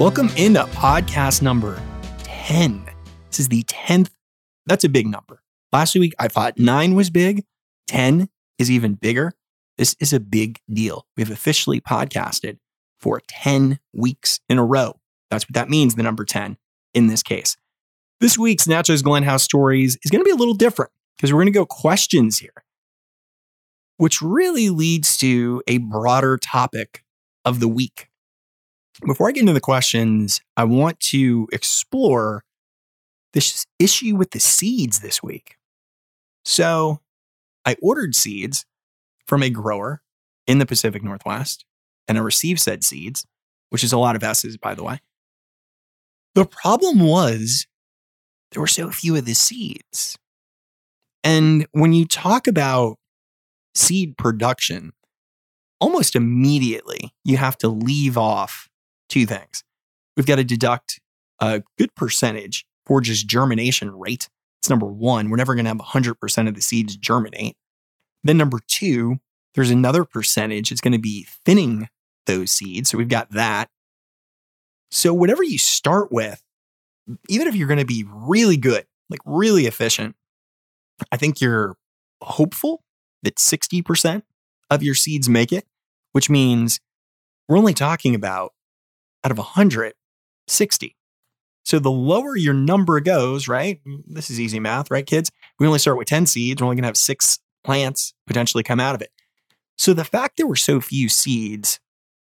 Welcome into podcast number 10. This is the 10th. That's a big number. Last week, I thought nine was big. 10 is even bigger. This is a big deal. We've officially podcasted for 10 weeks in a row. That's what that means, the number 10 in this case. This week's Natchez Glen House Stories is going to be a little different because we're going to go questions here, which really leads to a broader topic of the week. Before I get into the questions, I want to explore this issue with the seeds this week. So, I ordered seeds from a grower in the Pacific Northwest, and I received said seeds, which is a lot of S's, by the way. The problem was there were so few of the seeds. And when you talk about seed production, almost immediately you have to leave off two things. We've got to deduct a good percentage for just germination rate. It's number one. We're never going to have 100% of the seeds germinate. Then, number two, there's another percentage. It's going to be thinning those seeds. So we've got that. So, whatever you start with, even if you're going to be really good, like really efficient, I think you're hopeful that 60% of your seeds make it, which means we're only talking about out of 100, 60. So the lower your number goes, right? This is easy math, right, kids? We only start with 10 seeds. We're only going to have six plants potentially come out of it. So the fact there were so few seeds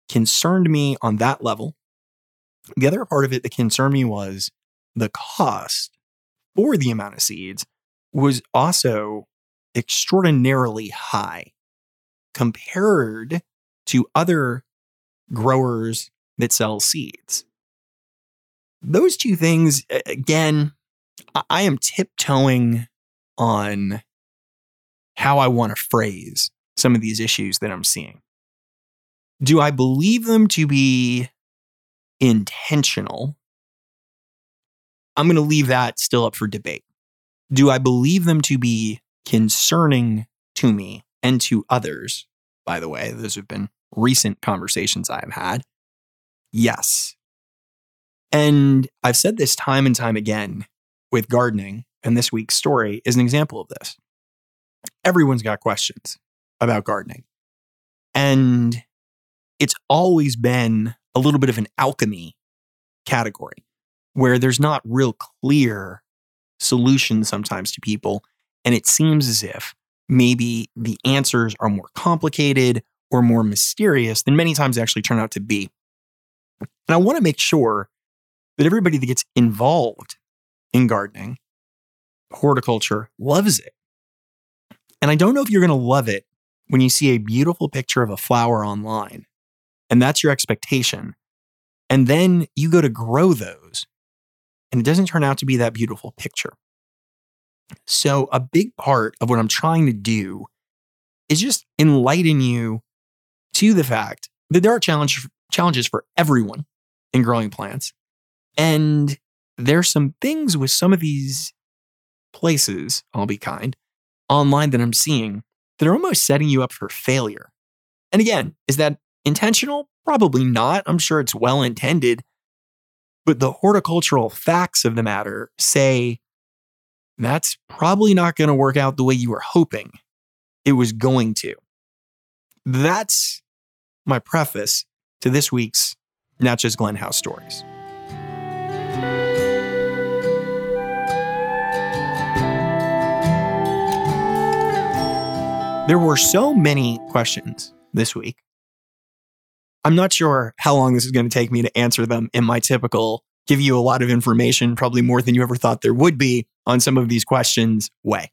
concerned me on that level. The other part of it that concerned me was the cost for the amount of seeds was also extraordinarily high compared to other growers that sells seeds. Those two things, again, I am tiptoeing on how I want to phrase some of these issues that I'm seeing. Do I believe them to be intentional? I'm going to leave that still up for debate. Do I believe them to be concerning to me and to others? By the way, those have been recent conversations I have had. Yes. And I've said this time and time again with gardening, and this week's story is an example of this. Everyone's got questions about gardening. And it's always been a little bit of an alchemy category where there's not real clear solutions sometimes to people. And it seems as if maybe the answers are more complicated or more mysterious than many times actually turn out to be. And I want to make sure that everybody that gets involved in gardening, horticulture, loves it. And I don't know if you're going to love it when you see a beautiful picture of a flower online and that's your expectation. And then you go to grow those and it doesn't turn out to be that beautiful picture. So, a big part of what I'm trying to do is just enlighten you to the fact that there are challenge, challenges for everyone in growing plants. And there's some things with some of these places, I'll be kind, online that I'm seeing that are almost setting you up for failure. And again, is that intentional? Probably not. I'm sure it's well intended. But the horticultural facts of the matter say that's probably not going to work out the way you were hoping it was going to. That's my preface to this week's Natchez Glen House stories. There were so many questions this week. I'm not sure how long this is going to take me to answer them in my typical give you a lot of information, probably more than you ever thought there would be on some of these questions way.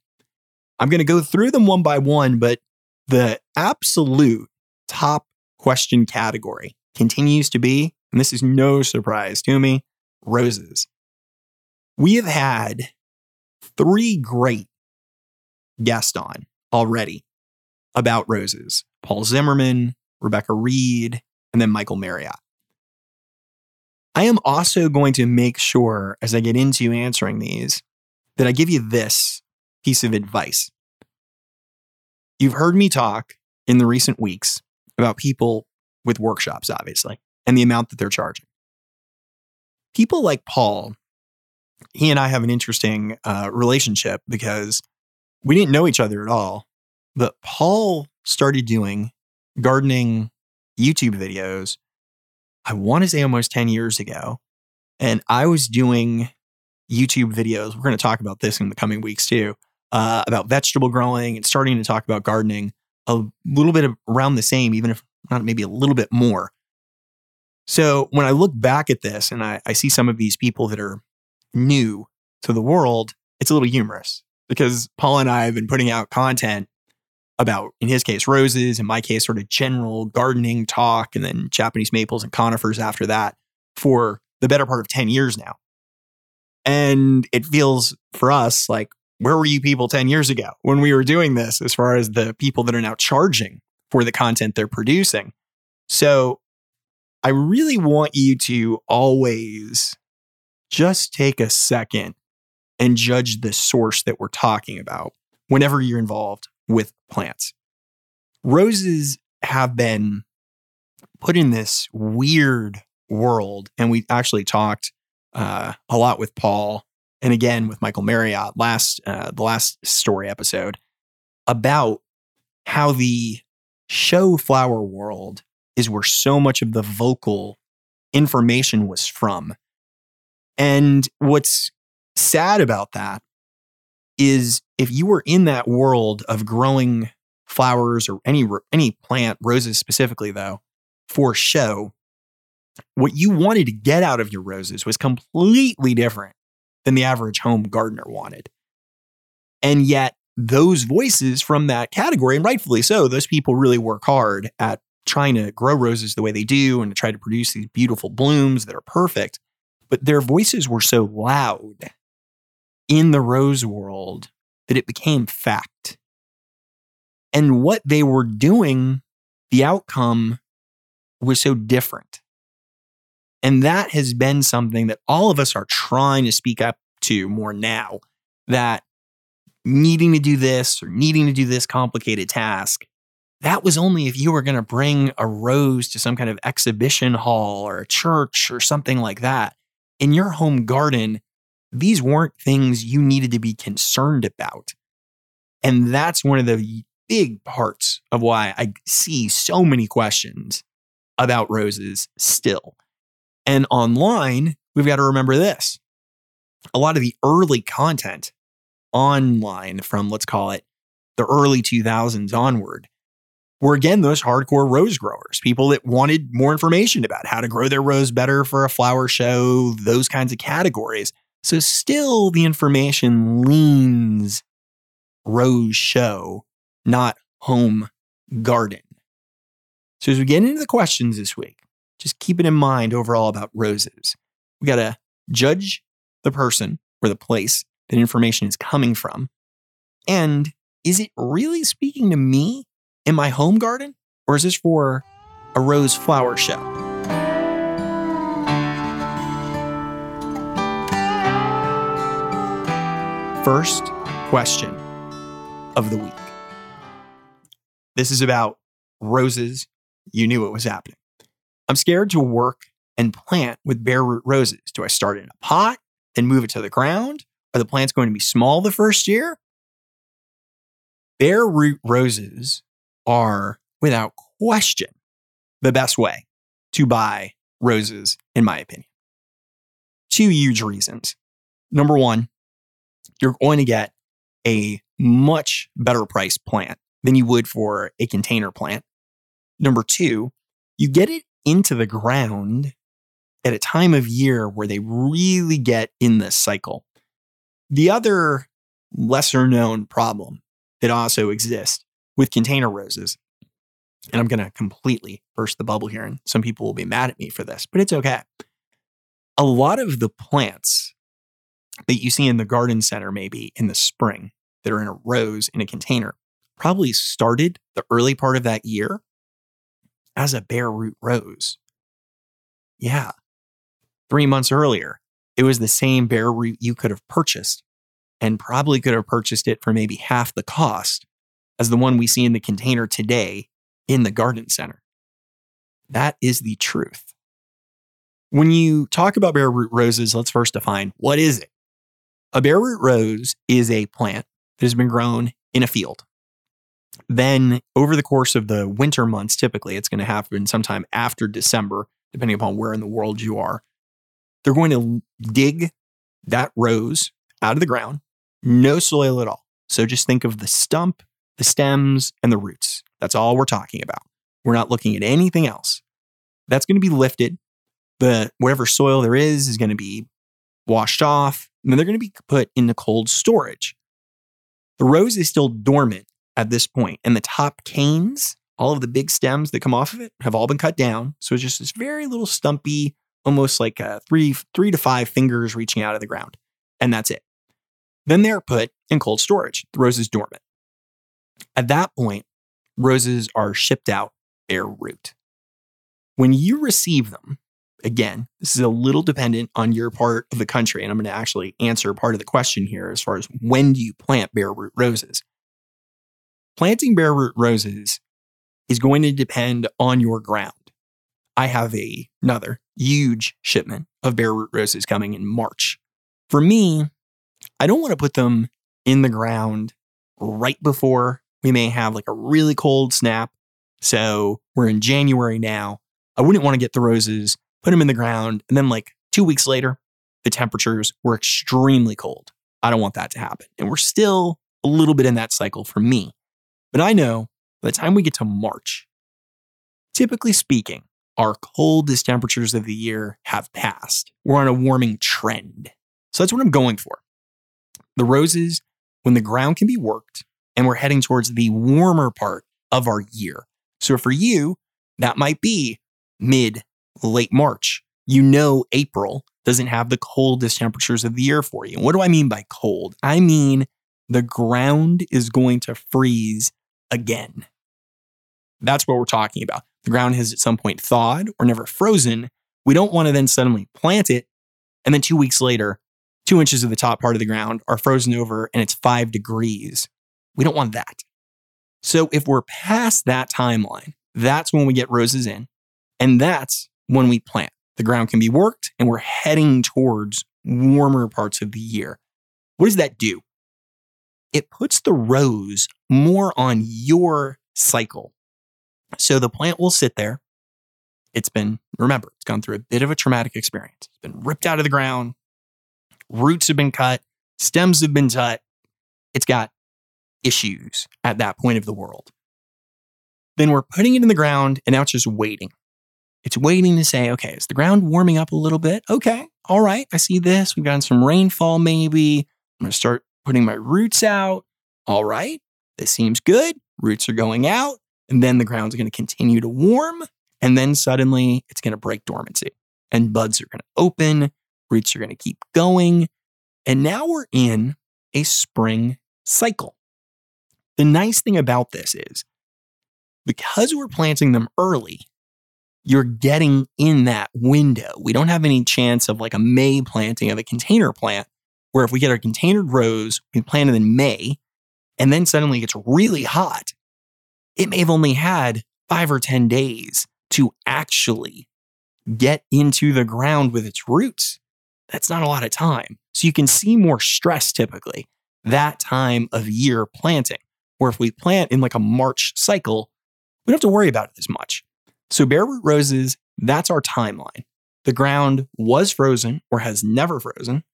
I'm going to go through them one by one, but the absolute top question category continues to be, and this is no surprise to me, roses. We have had three great guests on already about roses Paul Zimmerman, Rebecca Reed, and then Michael Marriott. I am also going to make sure as I get into answering these that I give you this piece of advice. You've heard me talk in the recent weeks about people with workshops, obviously, and the amount that they're charging. people like Paul, he and I have an interesting uh, relationship because we didn't know each other at all. But Paul started doing gardening YouTube videos, I want to say almost 10 years ago. And I was doing YouTube videos. We're going to talk about this in the coming weeks too, uh, about vegetable growing and starting to talk about gardening a little bit around the same, even if not maybe a little bit more. So when I look back at this and I, I see some of these people that are new to the world, it's a little humorous because Paul and I have been putting out content about, in his case, roses, in my case, sort of general gardening talk, and then Japanese maples and conifers after that for the better part of 10 years now. And it feels for us like, where were you people 10 years ago when we were doing this, as far as the people that are now charging for the content they're producing? So I really want you to always just take a second and judge the source that we're talking about whenever you're involved with plants. Roses have been put in this weird world, and we actually talked uh, a lot with Paul and again with Michael Marriott last uh, the last story episode about how the show flower world is where so much of the vocal information was from. And what's sad about that is if you were in that world of growing flowers or any any plant, roses specifically though, for show, what you wanted to get out of your roses was completely different than the average home gardener wanted. And yet those voices from that category, and rightfully so, those people really work hard at trying to grow roses the way they do and to try to produce these beautiful blooms that are perfect. But their voices were so loud in the rose world that it became fact. And what they were doing, the outcome was so different. And that has been something that all of us are trying to speak up to more now that needing to do this or needing to do this complicated task, that was only if you were going to bring a rose to some kind of exhibition hall or a church or something like that. In your home garden, these weren't things you needed to be concerned about. And that's one of the big parts of why I see so many questions about roses still. And online, we've got to remember this. A lot of the early content online from, let's call it the early 2000s onward, were again those hardcore rose growers, people that wanted more information about how to grow their rose better for a flower show, those kinds of categories. So still the information leans rose show, not home garden. So as we get into the questions this week, just keep it in mind overall about roses. We got to judge the person or the place that information is coming from. And is it really speaking to me in my home garden or is this for a rose flower show? first question of the week. This is about roses. You knew it was happening. I'm scared to work and plant with bare root roses. Do I start in a pot, then move it to the ground? Are the plants going to be small the first year? Bare root roses are, without question, the best way to buy roses, in my opinion. Two huge reasons. Number one, you're going to get a much better price plant than you would for a container plant. Number two, you get it into the ground at a time of year where they really get in this cycle. The other lesser known problem that also exists with container roses, and I'm going to completely burst the bubble here, and some people will be mad at me for this, but it's okay. A lot of the plants that you see in the garden center maybe in the spring that are in a rose in a container probably started the early part of that year as a bare root rose. Yeah. Three months earlier, it was the same bare root you could have purchased and probably could have purchased it for maybe half the cost as the one we see in the container today in the garden center. That is the truth. When you talk about bare root roses, let's first define what is it? A bare root rose is a plant that has been grown in a field. Then, over the course of the winter months, typically it's going to happen sometime after December, depending upon where in the world you are. They're going to dig that rose out of the ground, no soil at all. So just think of the stump, the stems, and the roots. That's all we're talking about. We're not looking at anything else. That's going to be lifted. The whatever soil there is is going to be washed off, and then they're going to be put into cold storage. The rose is still dormant at this point, and the top canes, all of the big stems that come off of it, have all been cut down. So it's just this very little stumpy, almost like a three three to five fingers reaching out of the ground, and that's it. Then they're put in cold storage. The rose is dormant. At that point, roses are shipped out bare root. When you receive them, again, this is a little dependent on your part of the country, and I'm going to actually answer part of the question here as far as when do you plant bare root roses. Planting bare root roses is going to depend on your ground. I have a, another huge shipment of bare root roses coming in March. For me, I don't want to put them in the ground right before we may have like a really cold snap. So we're in January now. I wouldn't want to get the roses put them in the ground, and then like two weeks later, the temperatures were extremely cold. I don't want that to happen. And we're still a little bit in that cycle for me. But I know by the time we get to March, typically speaking, our coldest temperatures of the year have passed. We're on a warming trend. So that's what I'm going for. The roses, when the ground can be worked and we're heading towards the warmer part of our year. So for you, that might be mid late March. You know, April doesn't have the coldest temperatures of the year for you. what do I mean by cold? I mean the ground is going to freeze again. That's what we're talking about. The ground has at some point thawed or never frozen. We don't want to then suddenly plant it. And then two weeks later, two inches of the top part of the ground are frozen over and it's five degrees. We don't want that. So if we're past that timeline, that's when we get roses in. And that's when we plant. The ground can be worked and we're heading towards warmer parts of the year. What does that do? It puts the rose more on your cycle. So the plant will sit there. It's been, remember, it's gone through a bit of a traumatic experience. It's been ripped out of the ground, roots have been cut, stems have been cut. It's got issues at that point of the world. Then we're putting it in the ground and now it's just waiting. It's waiting to say, okay, is the ground warming up a little bit? Okay, all right, I see this. We've gotten some rainfall, maybe. I'm going to start putting my roots out. All right, this seems good. Roots are going out. And then the ground's going to continue to warm. And then suddenly it's going to break dormancy and buds are going to open. Roots are going to keep going. And now we're in a spring cycle. The nice thing about this is because we're planting them early, you're getting in that window. We don't have any chance of like a May planting of a container plant, where if we get our containered rose, we plant it in May, and then suddenly it gets really hot. It may have only had five or 10 days to actually get into the ground with its roots. That's not a lot of time. So you can see more stress typically that time of year planting. Where if we plant in like a March cycle, we don't have to worry about it as much. So, bare root roses, that's our timeline. The ground was frozen or has never frozen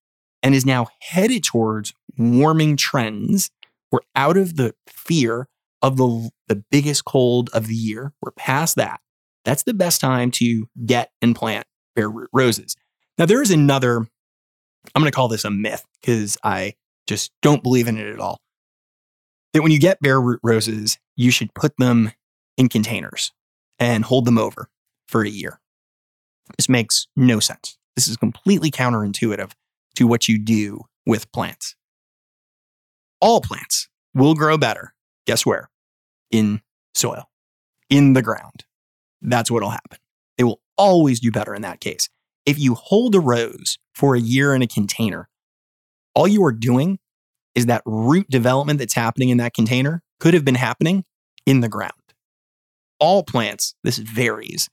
and is now headed towards warming trends. We're out of the fear of the, the biggest cold of the year. We're past that. That's the best time to get and plant bare root roses. Now, there is another, I'm going to call this a myth because I just don't believe in it at all. That when you get bare root roses, you should put them in containers and hold them over for a year. This makes no sense. This is completely counterintuitive to what you do with plants. All plants will grow better. Guess where? In soil, in the ground. That's what'll happen. They will always do better in that case. If you hold a rose for a year in a container, all you are doing is that root development that's happening in that container could have been happening in the ground all plants, this varies,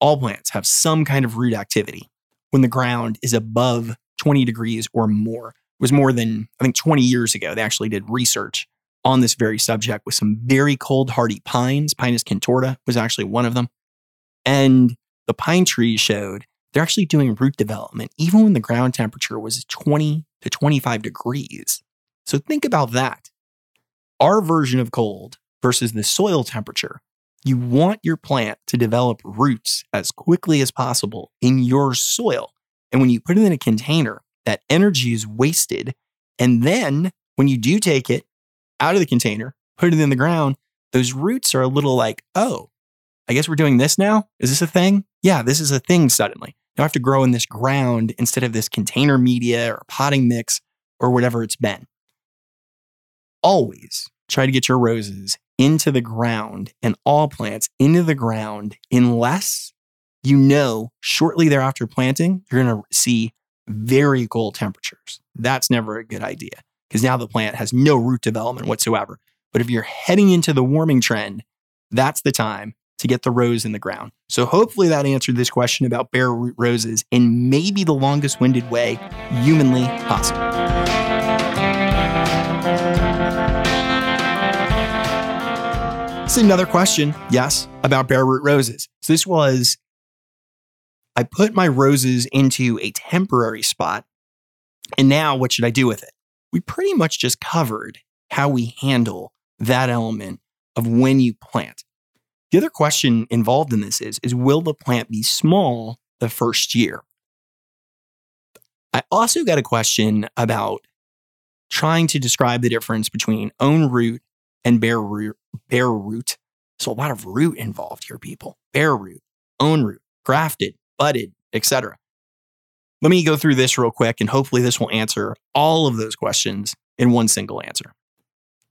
All plants have some kind of root activity when the ground is above 20 degrees or more. It was more than, I think, 20 years ago. They actually did research on this very subject with some very cold hardy pines. Pinus contorta was actually one of them. And the pine trees showed they're actually doing root development even when the ground temperature was 20 to 25 degrees. So think about that. Our version of cold versus the soil temperature. You want your plant to develop roots as quickly as possible in your soil. And when you put it in a container, that energy is wasted. And then when you do take it out of the container, put it in the ground, those roots are a little like, oh, I guess we're doing this now. Is this a thing? Yeah, this is a thing suddenly. Now I have to grow in this ground instead of this container media or potting mix or whatever it's been. Always try to get your roses into the ground and all plants into the ground unless you know shortly thereafter planting, you're going to see very cold temperatures. That's never a good idea because now the plant has no root development whatsoever. But if you're heading into the warming trend, that's the time to get the rose in the ground. So hopefully that answered this question about bare root roses in maybe the longest winded way humanly possible. Is another question, yes, about bare root roses. So this was I put my roses into a temporary spot. And now what should I do with it? We pretty much just covered how we handle that element of when you plant. The other question involved in this is, is will the plant be small the first year? I also got a question about trying to describe the difference between own root and bare root. Bare root. So a lot of root involved here, people. Bare root, own root, grafted, budded, etc. Let me go through this real quick, and hopefully this will answer all of those questions in one single answer.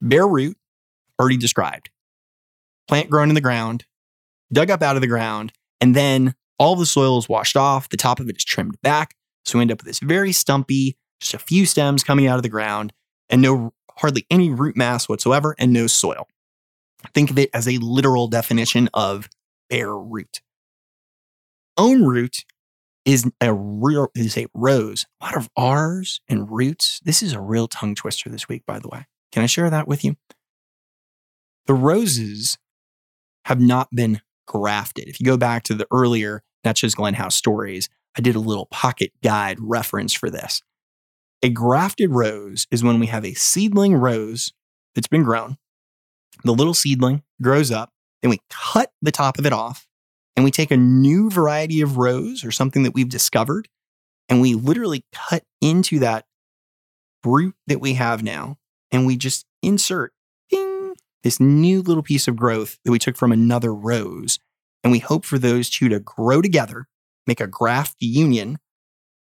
Bare root, already described plant grown in the ground, dug up out of the ground, and then all the soil is washed off. The top of it is trimmed back. So we end up with this very stumpy, just a few stems coming out of the ground and no hardly any root mass whatsoever and no soil. Think of it as a literal definition of bare root. Own root is a real is a rose. A lot of R's and roots. This is a real tongue twister this week, by the way. Can I share that with you? The roses have not been grafted. If you go back to the earlier Natchez Glen House stories, I did a little pocket guide reference for this. A grafted rose is when we have a seedling rose that's been grown. The little seedling grows up, then we cut the top of it off, and we take a new variety of rose or something that we've discovered, and we literally cut into that root that we have now, and we just insert this new little piece of growth that we took from another rose. And we hope for those two to grow together, make a graft union.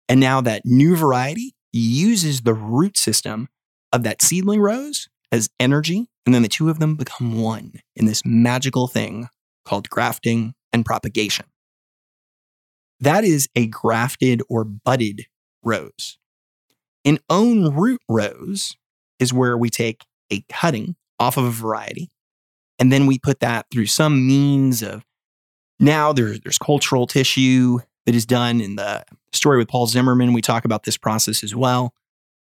And now that new variety uses the root system of that seedling rose as energy. And then the two of them become one in this magical thing called grafting and propagation. That is a grafted or budded rose. An own root rose is where we take a cutting off of a variety. And then we put that through some means of now there's, there's cultural tissue that is done in the story with Paul Zimmerman. We talk about this process as well,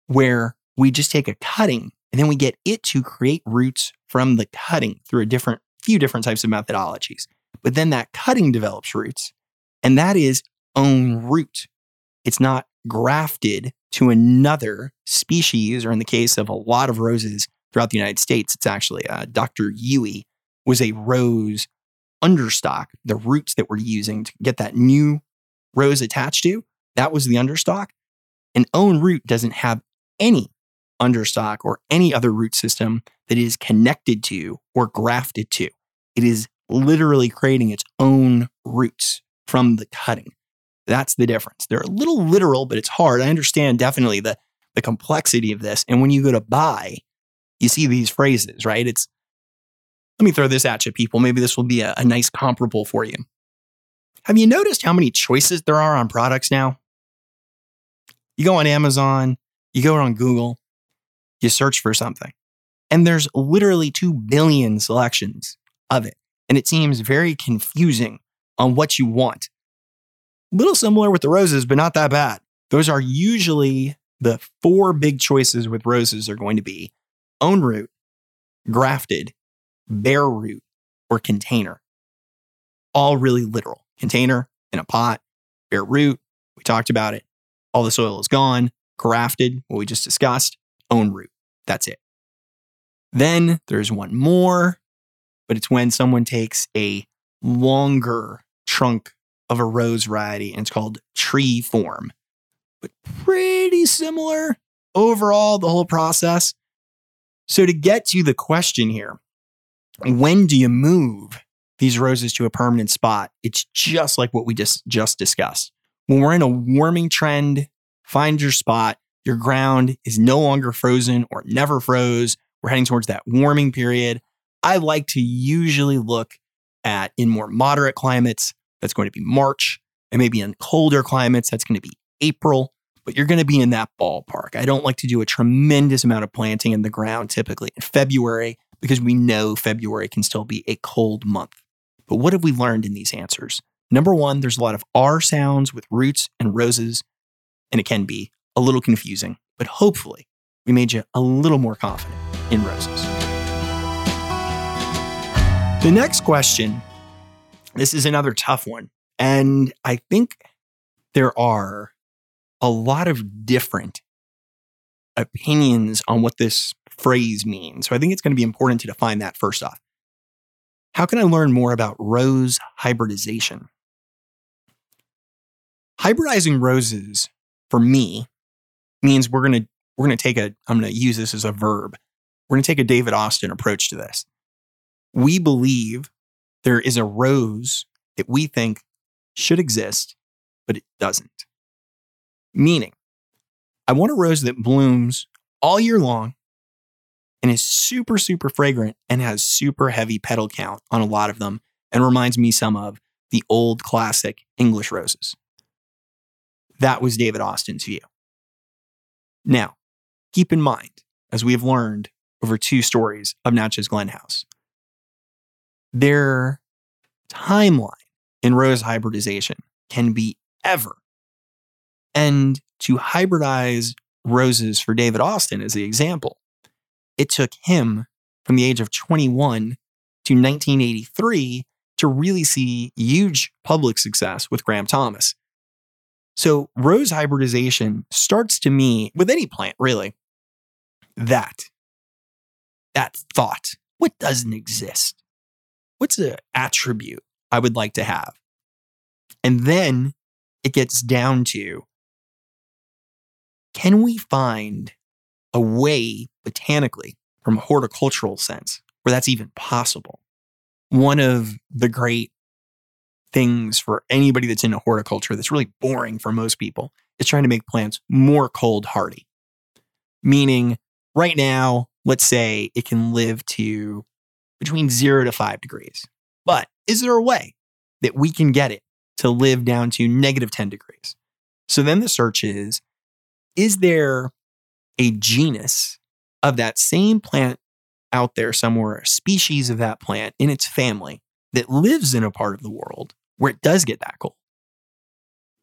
where we just take a cutting and then we get it to create roots from the cutting through a different few different types of methodologies. But then that cutting develops roots, and that is own root. It's not grafted to another species, or in the case of a lot of roses, throughout the United States. It's actually uh, Dr. Huey was a rose understock. The roots that we're using to get that new rose attached to, that was the understock. An own root doesn't have any understock or any other root system that is connected to or grafted to. It is literally creating its own roots from the cutting. That's the difference. They're a little literal, but it's hard. I understand definitely the, the complexity of this. And when you go to buy you see these phrases, right? It's, let me throw this at you, people. Maybe this will be a, a nice comparable for you. Have you noticed how many choices there are on products now? You go on Amazon, you go on Google, you search for something, and there's literally 2 billion selections of it. And it seems very confusing on what you want. Little similar with the roses, but not that bad. Those are usually the four big choices with roses are going to be own root, grafted, bare root, or container. All really literal. Container in a pot, bare root, we talked about it. All the soil is gone, grafted, what we just discussed, own root. That's it. Then there's one more, but it's when someone takes a longer trunk of a rose variety and it's called tree form, but pretty similar overall, the whole process. So, to get to the question here, when do you move these roses to a permanent spot? It's just like what we just, just discussed. When we're in a warming trend, find your spot. Your ground is no longer frozen or never froze. We're heading towards that warming period. I like to usually look at in more moderate climates, that's going to be March, and maybe in colder climates, that's going to be April, but you're going to be in that ballpark. I don't like to do a tremendous amount of planting in the ground typically in February because we know February can still be a cold month. But what have we learned in these answers? Number one, there's a lot of R sounds with roots and roses, and it can be a little confusing, but hopefully we made you a little more confident in roses. The next question this is another tough one. And I think there are a lot of different opinions on what this phrase means. So I think it's going to be important to define that first off. How can I learn more about rose hybridization? Hybridizing roses for me means we're going to we're going to take a I'm going to use this as a verb. We're going to take a David Austin approach to this. We believe there is a rose that we think should exist, but it doesn't. Meaning, I want a rose that blooms all year long and is super, super fragrant and has super heavy petal count on a lot of them and reminds me some of the old classic English roses. That was David Austin's view. Now, keep in mind, as we have learned over two stories of Natchez Glen House, their timeline in rose hybridization can be ever. And to hybridize roses for David Austin as the example, it took him from the age of 21 to 1983 to really see huge public success with Graham Thomas. So, rose hybridization starts to me with any plant, really. That, that thought, what doesn't exist? What's an attribute I would like to have? And then it gets down to can we find a way botanically from a horticultural sense where that's even possible? One of the great things for anybody that's into horticulture that's really boring for most people is trying to make plants more cold hardy. Meaning, right now, let's say it can live to between zero to five degrees. But is there a way that we can get it to live down to negative 10 degrees? So then the search is is there a genus of that same plant out there somewhere, a species of that plant in its family that lives in a part of the world where it does get that cold?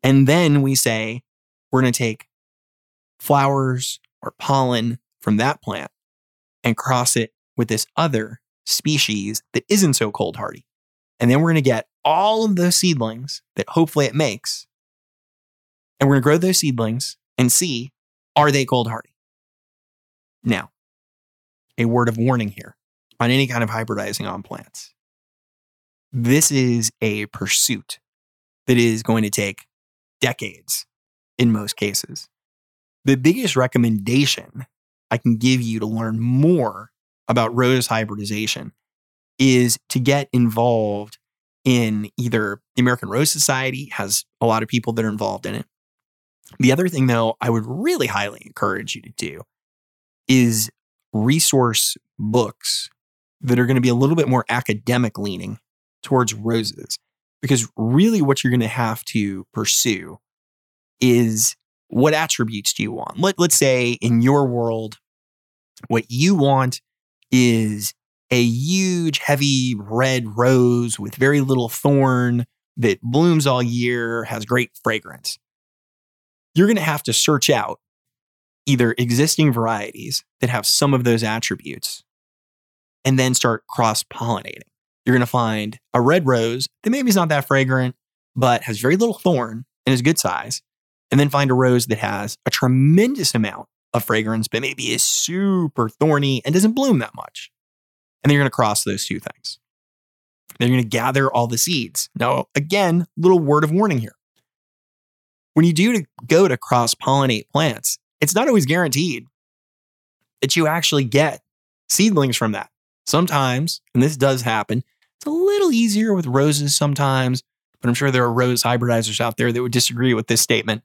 And then we say, we're going to take flowers or pollen from that plant and cross it with this other species that isn't so cold hardy. And then we're going to get all of those seedlings that hopefully it makes. And we're going to grow those seedlings and see are they cold hardy? Now, a word of warning here on any kind of hybridizing on plants. This is a pursuit that is going to take decades in most cases. The biggest recommendation I can give you to learn more about rose hybridization is to get involved in either the American Rose Society has a lot of people that are involved in it. The other thing though I would really highly encourage you to do is resource books that are going to be a little bit more academic leaning towards roses because really what you're going to have to pursue is what attributes do you want? Let, let's say in your world, what you want is a huge, heavy red rose with very little thorn that blooms all year, has great fragrance. You're going to have to search out either existing varieties that have some of those attributes and then start cross pollinating. You're going to find a red rose that maybe is not that fragrant, but has very little thorn and is good size. And then find a rose that has a tremendous amount of fragrance, but maybe is super thorny and doesn't bloom that much. And then you're going to cross those two things. Then you're going to gather all the seeds. Now, again, little word of warning here. When you do to go to cross pollinate plants, it's not always guaranteed that you actually get seedlings from that. Sometimes, and this does happen, it's a little easier with roses sometimes, but I'm sure there are rose hybridizers out there that would disagree with this statement.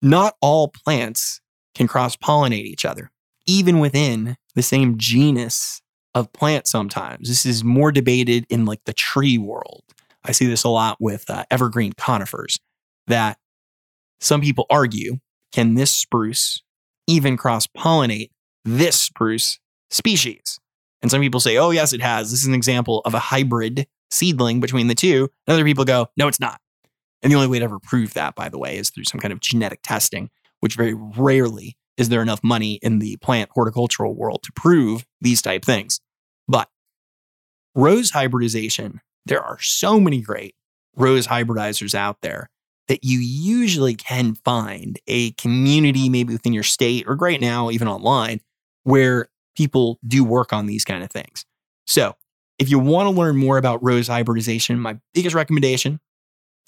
Not all plants can cross pollinate each other, even within the same genus of plants sometimes. This is more debated in like the tree world. I see this a lot with uh, evergreen conifers that some people argue can this spruce even cross pollinate this spruce species? And some people say, oh, yes, it has. This is an example of a hybrid seedling between the two. And other people go, no, it's not. And the only way to ever prove that, by the way, is through some kind of genetic testing, which very rarely is there enough money in the plant horticultural world to prove these type things. But rose hybridization, there are so many great rose hybridizers out there that you usually can find a community, maybe within your state or right now, even online, where people do work on these kind of things. So, if you want to learn more about rose hybridization, my biggest recommendation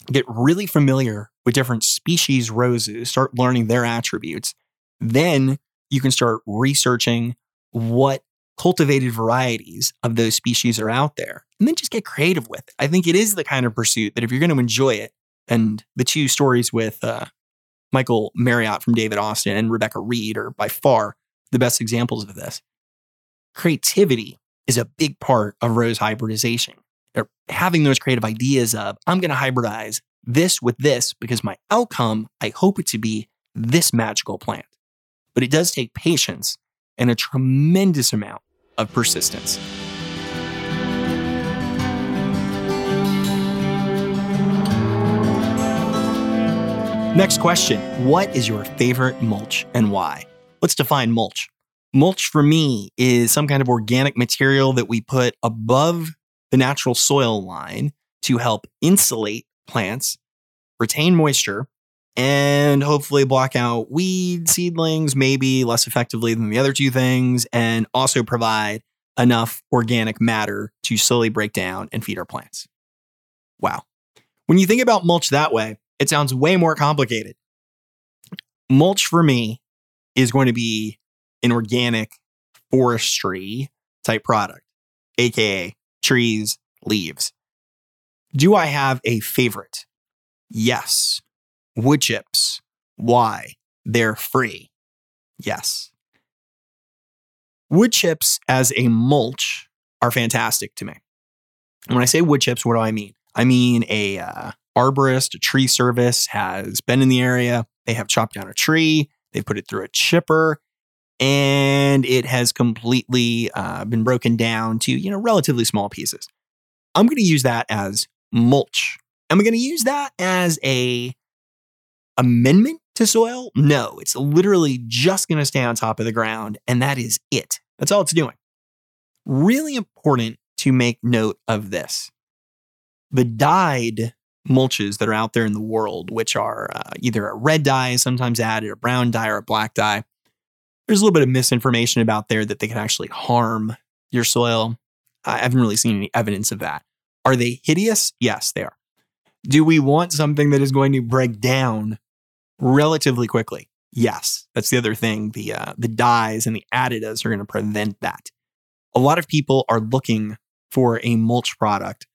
get really familiar with different species roses, start learning their attributes. Then you can start researching what cultivated varieties of those species are out there and then just get creative with it. I think it is the kind of pursuit that if you're going to enjoy it, and the two stories with uh, Michael Marriott from David Austin and Rebecca Reed are by far the best examples of this. Creativity is a big part of rose hybridization. Or having those creative ideas of, I'm going to hybridize this with this because my outcome, I hope it to be this magical plant. But it does take patience and a tremendous amount of persistence. Next question What is your favorite mulch and why? Let's define mulch. Mulch for me is some kind of organic material that we put above the natural soil line to help insulate plants, retain moisture, and hopefully block out weed seedlings, maybe less effectively than the other two things, and also provide enough organic matter to slowly break down and feed our plants. Wow. When you think about mulch that way, it sounds way more complicated. Mulch for me is going to be an organic forestry type product, AKA trees, leaves. Do I have a favorite? Yes. Wood chips. Why? They're free. Yes. Wood chips as a mulch are fantastic to me. And when I say wood chips, what do I mean? I mean a uh, arborist, a tree service has been in the area. They have chopped down a tree, they put it through a chipper, and it has completely uh, been broken down to you know relatively small pieces. I'm going to use that as mulch. Am I going to use that as a amendment to soil? No, it's literally just going to stay on top of the ground, and that is it. That's all it's doing. Really important to make note of this. The dyed mulches that are out there in the world, which are uh, either a red dye, sometimes added, a brown dye, or a black dye. There's a little bit of misinformation about there that they can actually harm your soil. I haven't really seen any evidence of that. Are they hideous? Yes, they are. Do we want something that is going to break down relatively quickly? Yes, that's the other thing. The uh, the dyes and the additives are going to prevent that. A lot of people are looking for a mulch product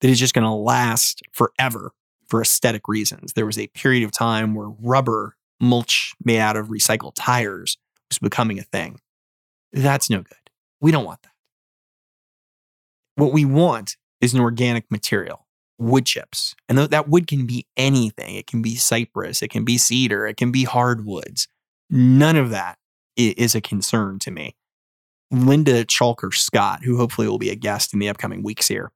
that is just going to last forever for aesthetic reasons. There was a period of time where rubber mulch made out of recycled tires was becoming a thing. That's no good. We don't want that. What we want is an organic material, wood chips. And that wood can be anything. It can be cypress, it can be cedar, it can be hardwoods. None of that is a concern to me. Linda Chalker Scott, who hopefully will be a guest in the upcoming weeks here,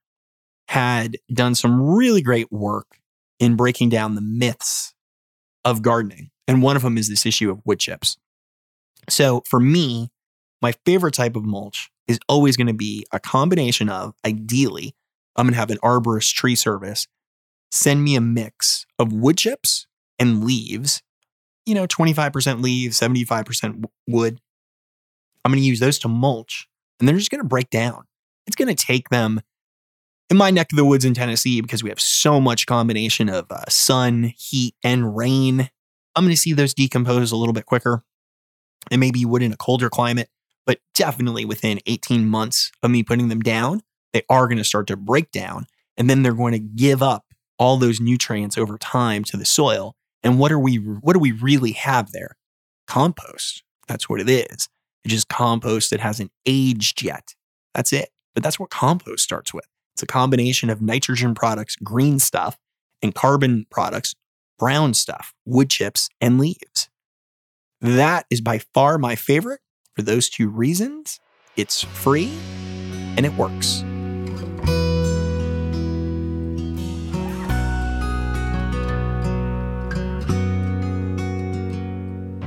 had done some really great work in breaking down the myths of gardening. And one of them is this issue of wood chips. So for me, my favorite type of mulch is always going to be a combination of, ideally, I'm going to have an arborist tree service send me a mix of wood chips and leaves, you know, 25% leaves, 75% wood. I'm going to use those to mulch and they're just going to break down. It's going to take them in my neck of the woods in Tennessee because we have so much combination of uh, sun, heat, and rain. I'm going to see those decompose a little bit quicker. And maybe you would in a colder climate, but definitely within 18 months of me putting them down, they are going to start to break down. And then they're going to give up all those nutrients over time to the soil. And what are we what do we really have there? Compost. That's what it is. It's just compost that hasn't aged yet. That's it. But that's what compost starts with. It's a combination of nitrogen products, green stuff, and carbon products, brown stuff, wood chips, and leaves. That is by far my favorite for those two reasons. It's free and it works.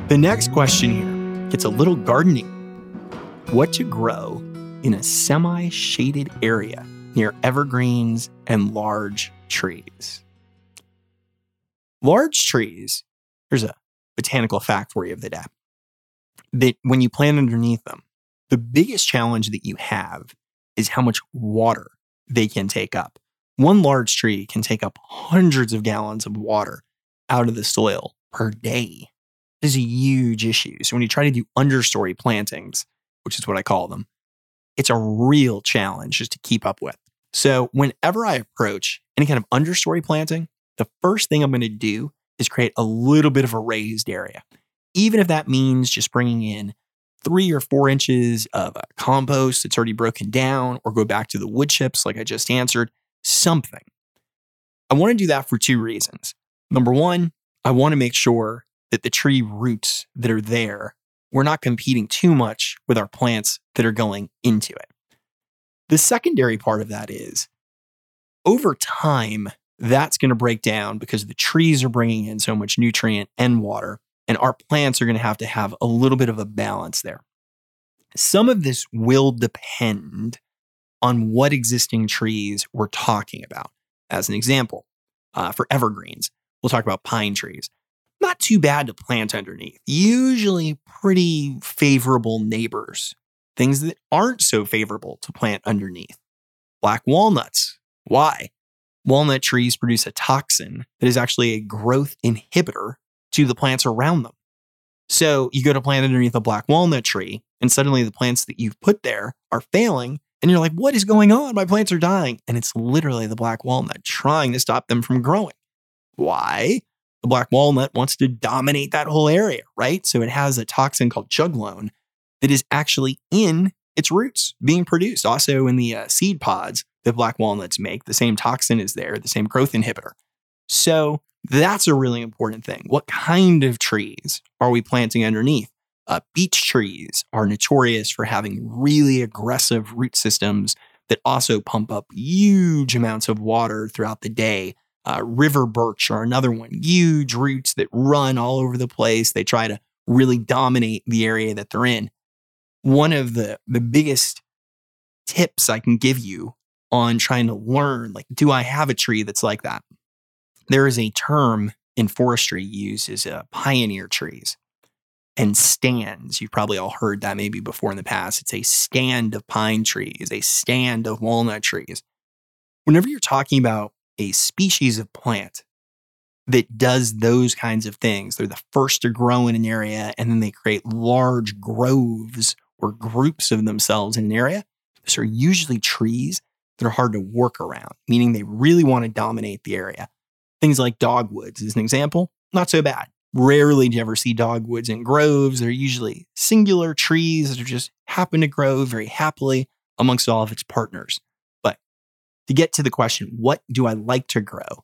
The next question here gets a little gardening. What to grow in a semi shaded area near evergreens and large trees? Large trees, here's a botanical fact for you of the day that when you plant underneath them, the biggest challenge that you have is how much water they can take up. One large tree can take up hundreds of gallons of water out of the soil per day is a huge issue. So when you try to do understory plantings, which is what I call them, it's a real challenge just to keep up with. So whenever I approach any kind of understory planting, the first thing I'm going to do is create a little bit of a raised area. Even if that means just bringing in three or four inches of uh, compost that's already broken down, or go back to the wood chips like I just answered, something. I want to do that for two reasons. Number one, I want to make sure that the tree roots that are there, we're not competing too much with our plants that are going into it. The secondary part of that is over time, that's going to break down because the trees are bringing in so much nutrient and water, and our plants are going to have to have a little bit of a balance there. Some of this will depend on what existing trees we're talking about. As an example, uh, for evergreens, we'll talk about pine trees not too bad to plant underneath. Usually pretty favorable neighbors. Things that aren't so favorable to plant underneath. Black walnuts. Why? Walnut trees produce a toxin that is actually a growth inhibitor to the plants around them. So you go to plant underneath a black walnut tree, and suddenly the plants that you've put there are failing. And you're like, what is going on? My plants are dying. And it's literally the black walnut trying to stop them from growing. Why? The black walnut wants to dominate that whole area, right? So it has a toxin called juglone that is actually in its roots being produced. Also in the uh, seed pods that black walnuts make, the same toxin is there, the same growth inhibitor. So that's a really important thing. What kind of trees are we planting underneath? Uh, beech trees are notorious for having really aggressive root systems that also pump up huge amounts of water throughout the day uh, river birch are another one. Huge roots that run all over the place. They try to really dominate the area that they're in. One of the, the biggest tips I can give you on trying to learn, like, do I have a tree that's like that? There is a term in forestry used as uh, pioneer trees and stands. You've probably all heard that maybe before in the past. It's a stand of pine trees, a stand of walnut trees. Whenever you're talking about a species of plant that does those kinds of things. They're the first to grow in an area and then they create large groves or groups of themselves in an area. Those are usually trees that are hard to work around, meaning they really want to dominate the area. Things like dogwoods, as an example, not so bad. Rarely do you ever see dogwoods in groves. They're usually singular trees that just happen to grow very happily amongst all of its partners to get to the question, what do I like to grow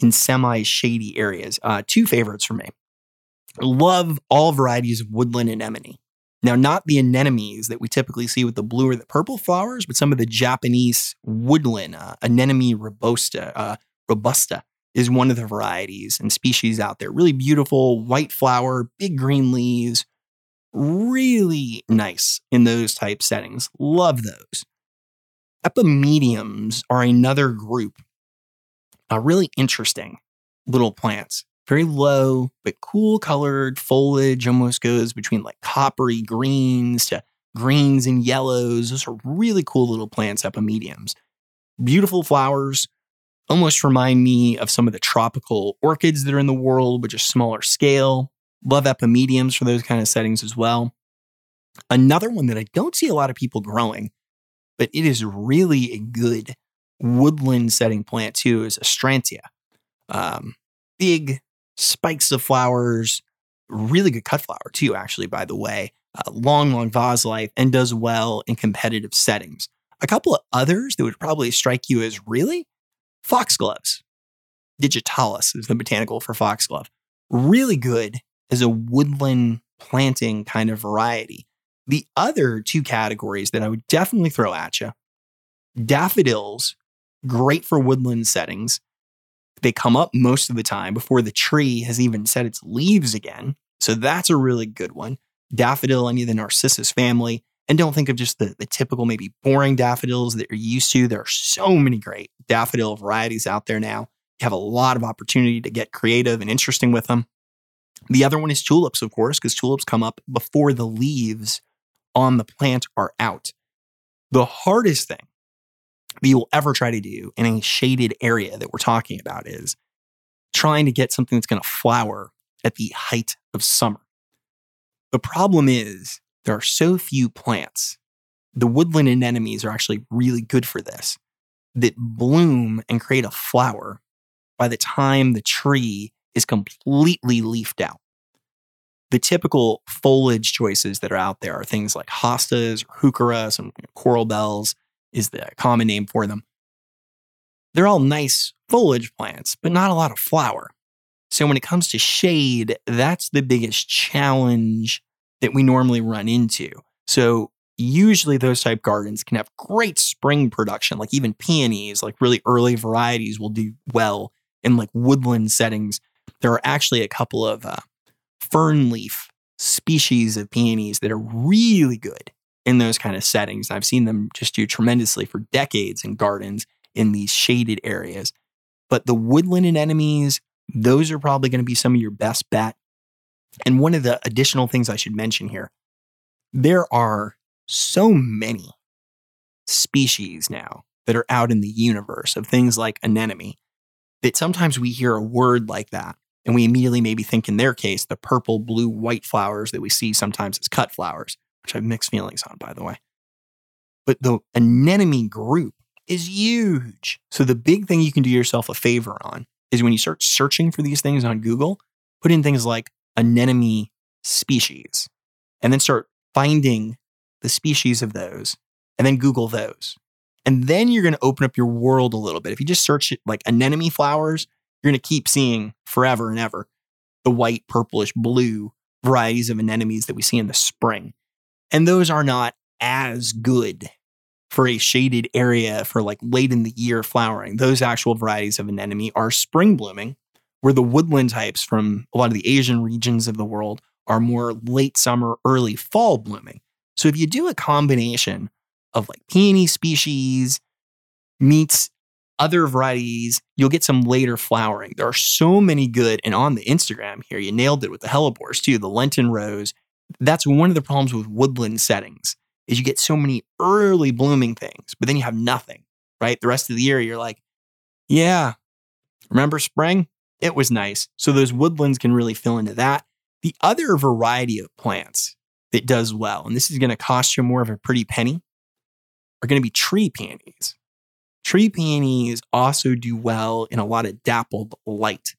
in semi shady areas? Uh, two favorites for me. Love all varieties of woodland anemone. Now, not the anemones that we typically see with the blue or the purple flowers, but some of the Japanese woodland, uh, anemone robusta, uh, robusta is one of the varieties and species out there. Really beautiful, white flower, big green leaves, really nice in those type settings. Love those. Epimediums are another group, really interesting little plants. Very low but cool colored foliage almost goes between like coppery greens to greens and yellows. Those are really cool little plants epimediums. Beautiful flowers almost remind me of some of the tropical orchids that are in the world but just smaller scale. Love epimediums for those kind of settings as well. Another one that i don't see a lot of people growing but it is really a good woodland setting plant too is astrantia um, big spikes of flowers, really good cut flower too, actually, by the way. Uh, long, long vase life and does well in competitive settings. A couple of others that would probably strike you as really foxgloves. Digitalis is the botanical for foxglove. Really good as a woodland planting kind of variety. The other two categories that I would definitely throw at you daffodils, great for woodland settings. They come up most of the time before the tree has even set its leaves again. So that's a really good one. Daffodil, any of the Narcissus family. And don't think of just the, the typical, maybe boring daffodils that you're used to. There are so many great daffodil varieties out there now. You have a lot of opportunity to get creative and interesting with them. The other one is tulips, of course, because tulips come up before the leaves on the plant are out. The hardest thing that you will ever try to do in a shaded area that we're talking about is trying to get something that's going to flower at the height of summer. The problem is there are so few plants. The woodland anemones are actually really good for this, that bloom and create a flower by the time the tree is completely leafed out. The typical foliage choices that are out there are things like hostas, or heuchera, some coral bells, is the common name for them. They're all nice foliage plants, but not a lot of flower. So when it comes to shade, that's the biggest challenge that we normally run into. So usually those type gardens can have great spring production, like even peonies, like really early varieties will do well in like woodland settings. There are actually a couple of uh, fern leaf species of peonies that are really good in those kind of settings. I've seen them just do tremendously for decades in gardens in these shaded areas. But the woodland anemones, those are probably going to be some of your best bet. And one of the additional things I should mention here there are so many species now that are out in the universe of things like anemone that sometimes we hear a word like that and we immediately maybe think in their case the purple, blue, white flowers that we see sometimes as cut flowers which I have mixed feelings on, by the way. But the anemone group is huge. So the big thing you can do yourself a favor on is when you start searching for these things on Google, put in things like anemone species and then start finding the species of those and then Google those. And then you're going to open up your world a little bit. If you just search like anemone flowers, you're going to keep seeing forever and ever the white, purplish, blue varieties of anemones that we see in the spring. And those are not as good for a shaded area for like late in the year flowering. Those actual varieties of anemone are spring blooming, where the woodland types from a lot of the Asian regions of the world are more late summer, early fall blooming. So if you do a combination of like peony species meets other varieties, you'll get some later flowering. There are so many good, and on the Instagram here, you nailed it with the hellebores too, the Lenten rose that's one of the problems with woodland settings is you get so many early blooming things, but then you have nothing, right? The rest of the year, you're like, yeah, remember spring? It was nice. So those woodlands can really fill into that. The other variety of plants that does well, and this is going to cost you more of a pretty penny, are going to be tree peonies. Tree peonies also do well in a lot of dappled light,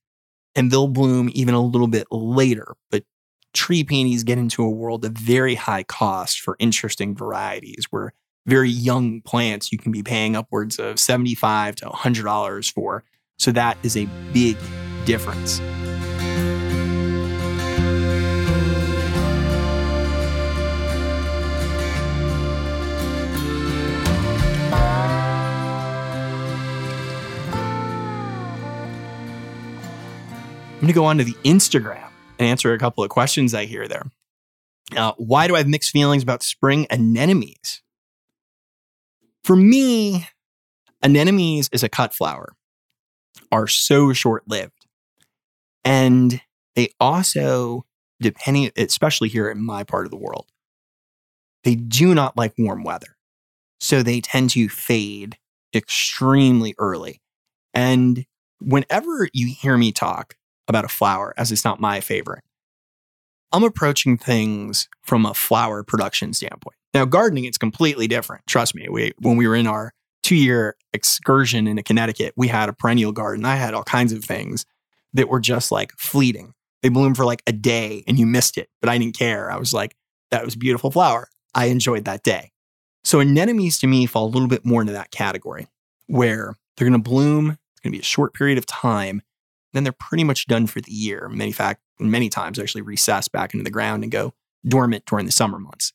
and they'll bloom even a little bit later, but tree peonies get into a world of very high cost for interesting varieties where very young plants you can be paying upwards of 75 to $100 for. So that is a big difference. Going to go on to the Instagram and answer a couple of questions I hear there. Uh, why do I have mixed feelings about spring anemones? For me, anemones is a cut flower are so short lived. And they also, depending, especially here in my part of the world, they do not like warm weather. So they tend to fade extremely early. And whenever you hear me talk about a flower, as it's not my favorite, I'm approaching things from a flower production standpoint. Now, gardening, it's completely different. Trust me. We, when we were in our two year excursion into Connecticut, we had a perennial garden. I had all kinds of things that were just like fleeting. They bloomed for like a day and you missed it, but I didn't care. I was like, that was a beautiful flower. I enjoyed that day. So anemones to me fall a little bit more into that category where they're going to bloom. It's going to be a short period of time. Then they're pretty much done for the year. Many fact, many times actually recess back into the ground and go dormant during the summer months.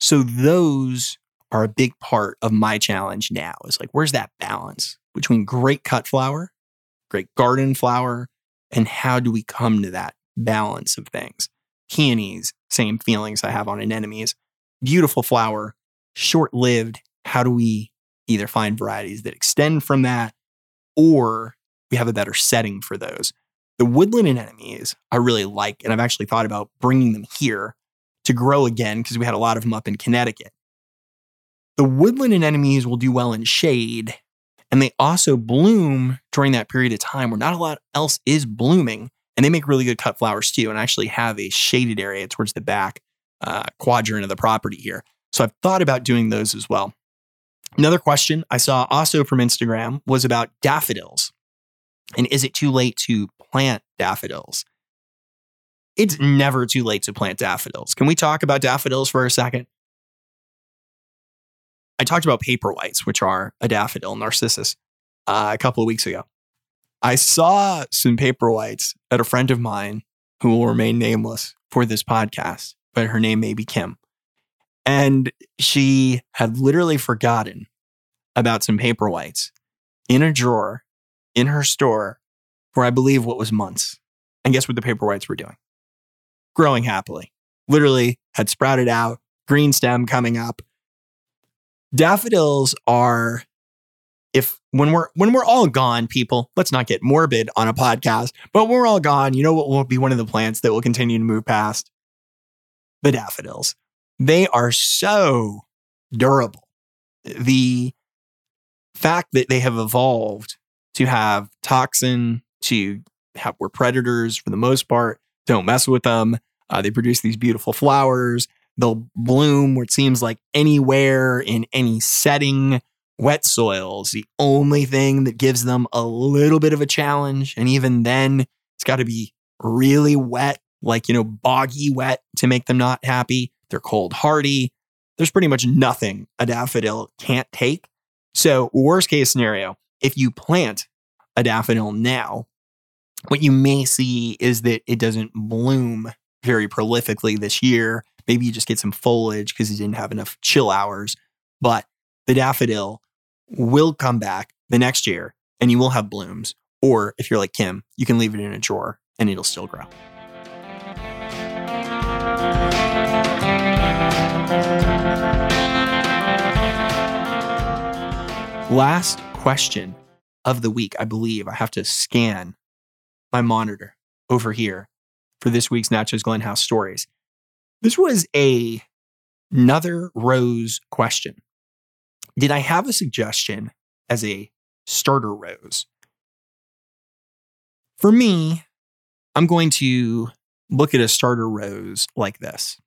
So those are a big part of my challenge now. Is like, where's that balance between great cut flower, great garden flower, and how do we come to that balance of things? Peonies, same feelings I have on anemones. Beautiful flower, short lived. How do we either find varieties that extend from that or we have a better setting for those? The woodland anemones I really like, and I've actually thought about bringing them here to grow again because we had a lot of them up in Connecticut. The woodland anemones will do well in shade, and they also bloom during that period of time where not a lot else is blooming, and they make really good cut flowers too. And I actually have a shaded area towards the back uh, quadrant of the property here. So I've thought about doing those as well. Another question I saw also from Instagram was about daffodils. And is it too late to plant daffodils? It's never too late to plant daffodils. Can we talk about daffodils for a second? I talked about paper whites, which are a daffodil, narcissus, uh, a couple of weeks ago. I saw some paper whites at a friend of mine who will remain nameless for this podcast, but her name may be Kim. And she had literally forgotten about some paper whites in a drawer in her store for, I believe, what was months. And guess what the paper whites were doing? Growing happily. Literally had sprouted out, green stem coming up, daffodils are if when we're when we're all gone people let's not get morbid on a podcast but when we're all gone you know what will be one of the plants that will continue to move past the daffodils they are so durable the fact that they have evolved to have toxin to have we're predators for the most part don't mess with them uh, they produce these beautiful flowers They'll bloom where it seems like anywhere in any setting. Wet soils, the only thing that gives them a little bit of a challenge. And even then, it's got to be really wet, like, you know, boggy wet to make them not happy. They're cold hardy. There's pretty much nothing a daffodil can't take. So, worst case scenario, if you plant a daffodil now, what you may see is that it doesn't bloom very prolifically this year Maybe you just get some foliage because you didn't have enough chill hours. But the daffodil will come back the next year and you will have blooms. Or if you're like Kim, you can leave it in a drawer and it'll still grow. Last question of the week. I believe I have to scan my monitor over here for this week's Natchez Glen House stories. This was a another rose question. Did I have a suggestion as a starter rose? For me, I'm going to look at a starter rose like this.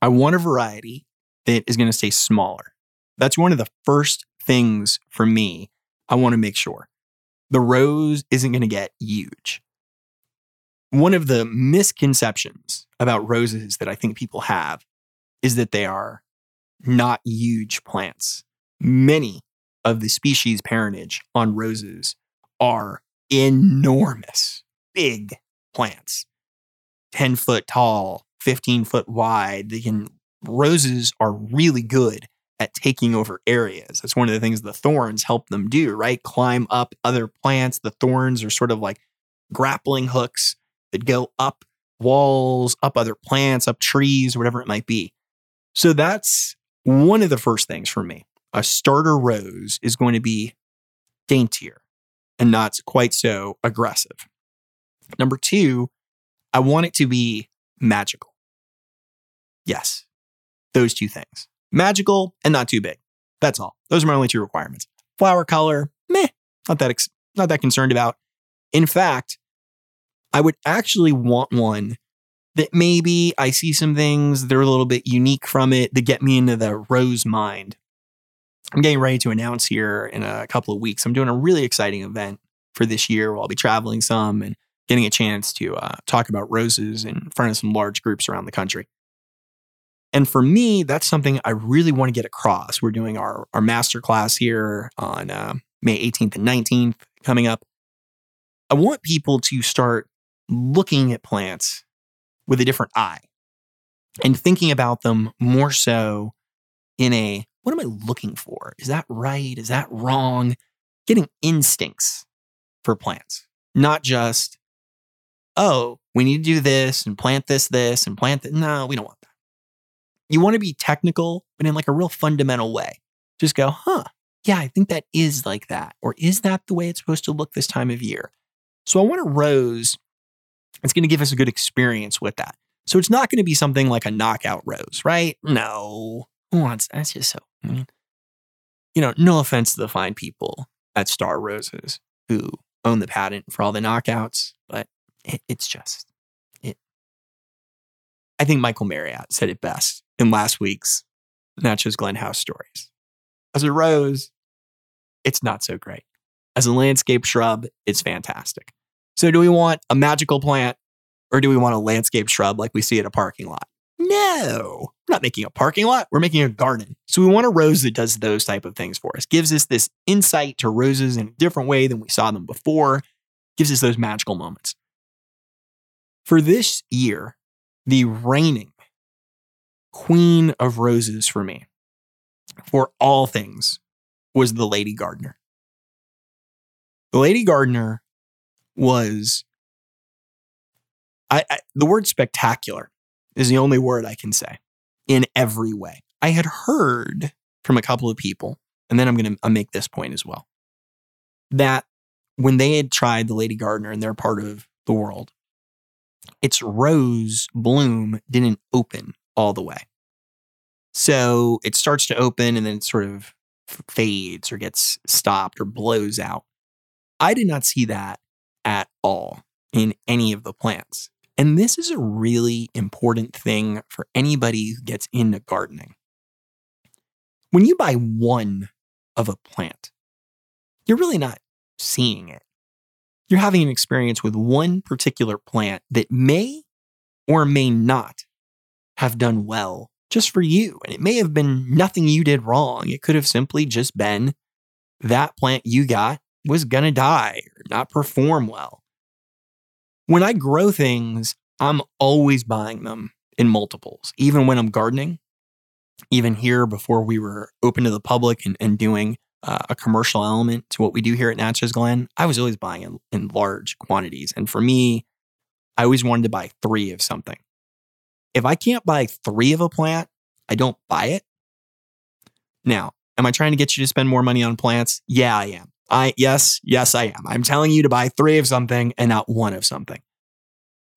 I want a variety that is going to stay smaller. That's one of the first things for me. I want to make sure the rose isn't going to get huge one of the misconceptions about roses that I think people have is that they are not huge plants. Many of the species parentage on roses are enormous, big plants, 10 foot tall, 15 foot wide. They can, roses are really good at taking over areas. That's one of the things the thorns help them do, right? Climb up other plants. The thorns are sort of like grappling hooks that go up walls, up other plants, up trees, whatever it might be. So that's one of the first things for me. A starter rose is going to be daintier and not quite so aggressive. Number two, I want it to be magical. Yes, those two things magical and not too big. That's all. Those are my only two requirements. Flower color, meh, not that, ex- not that concerned about. In fact, I would actually want one that maybe I see some things that are a little bit unique from it that get me into the rose mind. I'm getting ready to announce here in a couple of weeks. I'm doing a really exciting event for this year where I'll be traveling some and getting a chance to uh, talk about roses in front of some large groups around the country. And for me, that's something I really want to get across. We're doing our, our master class here on uh, May 18th and 19th coming up. I want people to start looking at plants with a different eye and thinking about them more so in a what am I looking for? Is that right? Is that wrong? Getting instincts for plants, not just, oh, we need to do this and plant this, this and plant that. No, we don't want. You want to be technical, but in like a real fundamental way. Just go, huh, yeah, I think that is like that. Or is that the way it's supposed to look this time of year? So I want a rose that's going to give us a good experience with that. So it's not going to be something like a knockout rose, right? No. Who wants that's just so I mean, you know, no offense to the fine people at Star Roses who own the patent for all the knockouts, but it, it's just it. I think Michael Marriott said it best in last week's Natchez Glen House stories. As a rose, it's not so great. As a landscape shrub, it's fantastic. So, do we want a magical plant or do we want a landscape shrub like we see at a parking lot? No, we're not making a parking lot. We're making a garden. So we want a rose that does those type of things for us. Gives us this insight to roses in a different way than we saw them before. Gives us those magical moments. For this year, the reigning queen of roses for me, for all things, was the Lady Gardener. The Lady Gardener was I, I, the word spectacular is the only word I can say in every way. I had heard from a couple of people, and then I'm going to make this point as well, that when they had tried the Lady Gardener in their part of the world, its rose bloom didn't open all the way. So it starts to open and then it sort of fades or gets stopped or blows out. I did not see that at all in any of the plants. And this is a really important thing for anybody who gets into gardening. When you buy one of a plant, you're really not seeing it. You're having an experience with one particular plant that may or may not have done well just for you. And it may have been nothing you did wrong. It could have simply just been that plant you got was going to die or not perform well. When I grow things, I'm always buying them in multiples, even when I'm gardening. Even here, before we were open to the public and, and doing uh, a commercial element to what we do here at Natchez Glen, I was always buying in, in large quantities. And for me, I always wanted to buy three of something. If I can't buy three of a plant, I don't buy it. Now, am I trying to get you to spend more money on plants? Yeah, I am. I yes, yes, I am. I'm telling you to buy three of something and not one of something.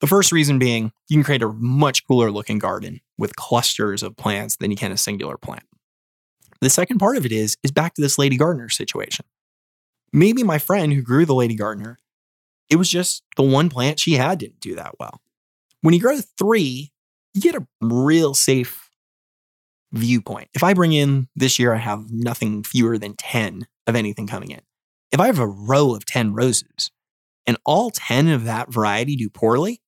The first reason being you can create a much cooler looking garden with clusters of plants than you can a singular plant. The second part of it is is back to this Lady gardener situation. Maybe my friend who grew the Lady gardener, it was just the one plant she had didn't do that well. When you grow three, you get a real safe viewpoint. If I bring in this year, I have nothing fewer than 10 of anything coming in if I have a row of 10 roses and all 10 of that variety do poorly,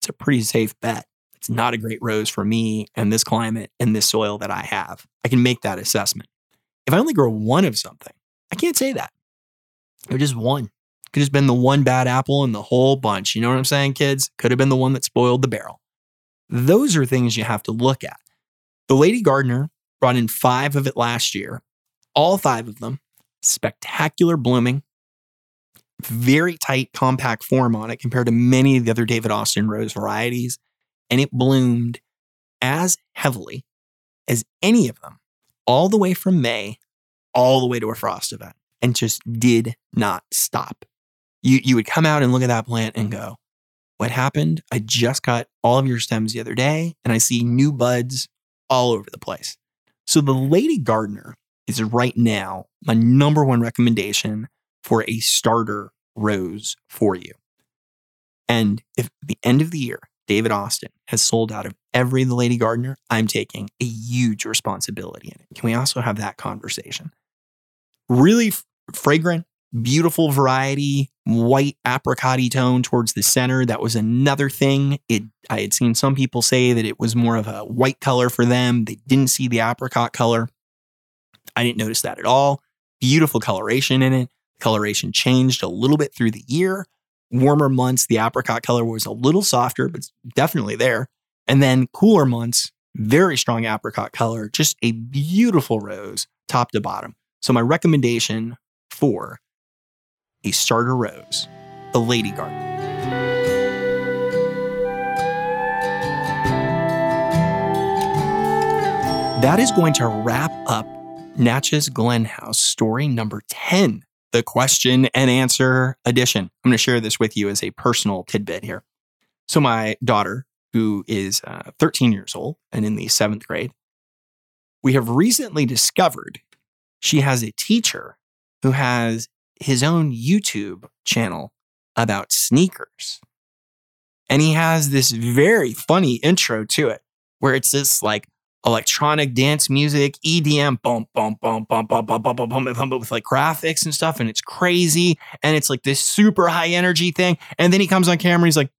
it's a pretty safe bet. It's not a great rose for me and this climate and this soil that I have. I can make that assessment. If I only grow one of something, I can't say that. It just one. Could have been the one bad apple in the whole bunch. You know what I'm saying, kids? Could have been the one that spoiled the barrel. Those are things you have to look at. The Lady Gardener brought in five of it last year. All five of them spectacular blooming, very tight, compact form on it compared to many of the other David Austin rose varieties. And it bloomed as heavily as any of them, all the way from May, all the way to a frost event, and just did not stop. You, you would come out and look at that plant and go, What happened? I just got all of your stems the other day, and I see new buds all over the place. So the Lady Gardener is right now my number one recommendation for a starter rose for you. And if at the end of the year, David Austin has sold out of every The Lady Gardener, I'm taking a huge responsibility in it. Can we also have that conversation? Really fragrant, beautiful variety, white apricot tone towards the center. That was another thing. It I had seen some people say that it was more of a white color for them. They didn't see the apricot color. I didn't notice that at all. Beautiful coloration in it. Coloration changed a little bit through the year. Warmer months, the apricot color was a little softer, but definitely there. And then cooler months, very strong apricot color, just a beautiful rose top to bottom. So, my recommendation for a starter rose, the Lady Garden. That is going to wrap up Natchez Glen House story number 10, the question and answer edition. I'm going to share this with you as a personal tidbit here. So, my daughter, who is uh, 13 years old and in the seventh grade, we have recently discovered she has a teacher who has his own YouTube channel about sneakers. And he has this very funny intro to it where it's this like electronic dance music, EDM, bump, bump, bump, bump, bump, bump, bump, bump, bump, bump, with like graphics and stuff. And it's crazy. And it's like this super high energy thing. And then he comes on camera. He's like,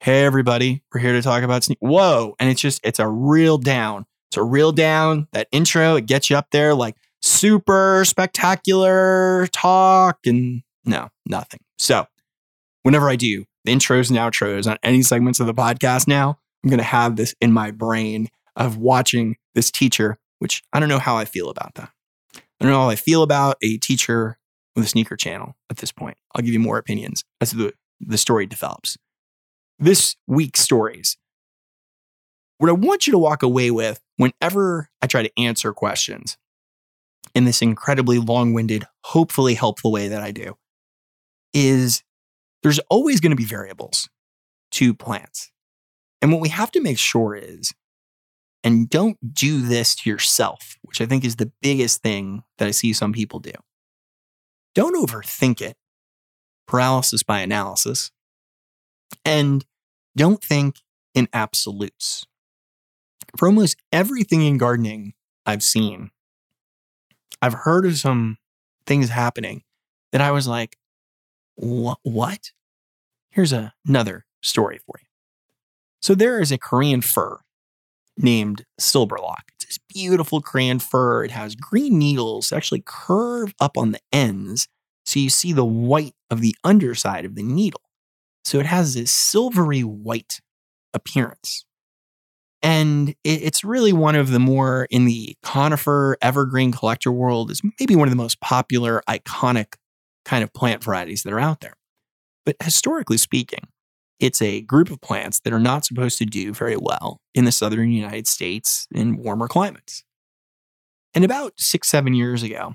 Hey, everybody, we're here to talk about sneakers. Whoa. And it's just, it's a real down. It's a real down. That intro, it gets you up there like super spectacular talk and no, nothing. So whenever I do the intros and outros on any segments of the podcast now, I'm going to have this in my brain of watching this teacher, which I don't know how I feel about that. I don't know how I feel about a teacher with a sneaker channel at this point. I'll give you more opinions as the, the story develops. This week's stories. What I want you to walk away with whenever I try to answer questions in this incredibly long winded, hopefully helpful way that I do is there's always going to be variables to plants. And what we have to make sure is and don't do this to yourself, which I think is the biggest thing that I see some people do. Don't overthink it, paralysis by analysis, and don't think in absolutes. For almost everything in gardening I've seen, I've heard of some things happening that I was like, what? Here's a, another story for you. So there is a Korean fir named Silberlock. It's this beautiful Korean fir. It has green needles actually curve up on the ends. So you see the white of the underside of the needle. So it has this silvery white appearance. And it's really one of the more in the conifer evergreen collector world is maybe one of the most popular, iconic kind of plant varieties that are out there. But historically speaking, it's a group of plants that are not supposed to do very well in the southern United States in warmer climates. And about six, seven years ago,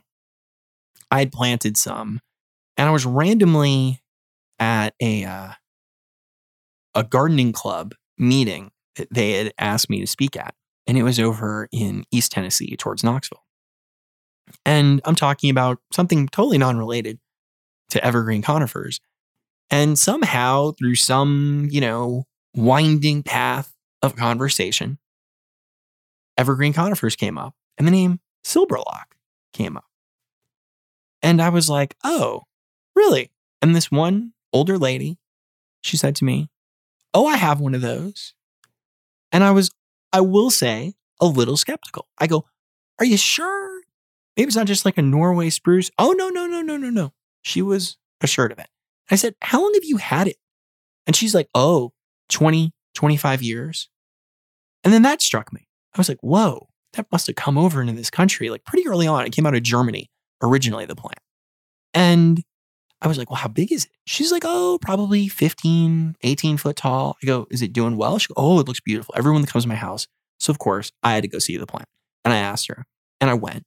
I had planted some, and I was randomly at a uh, a gardening club meeting they had asked me to speak at, and it was over in East Tennessee towards Knoxville. And I'm talking about something totally non-related to evergreen conifers, and somehow, through some, you know, winding path of conversation, evergreen conifers came up and the name Silberlock came up. And I was like, oh, really? And this one older lady, she said to me, oh, I have one of those. And I was, I will say, a little skeptical. I go, are you sure? Maybe it's not just like a Norway spruce. Oh, no, no, no, no, no, no. She was assured of it. I said, How long have you had it? And she's like, Oh, 20, 25 years. And then that struck me. I was like, Whoa, that must have come over into this country like pretty early on. It came out of Germany, originally, the plant. And I was like, well, how big is it? She's like, oh, probably 15, 18 foot tall. I go, is it doing well? She goes, oh, it looks beautiful. Everyone that comes to my house. So, of course, I had to go see the plant. And I asked her, and I went,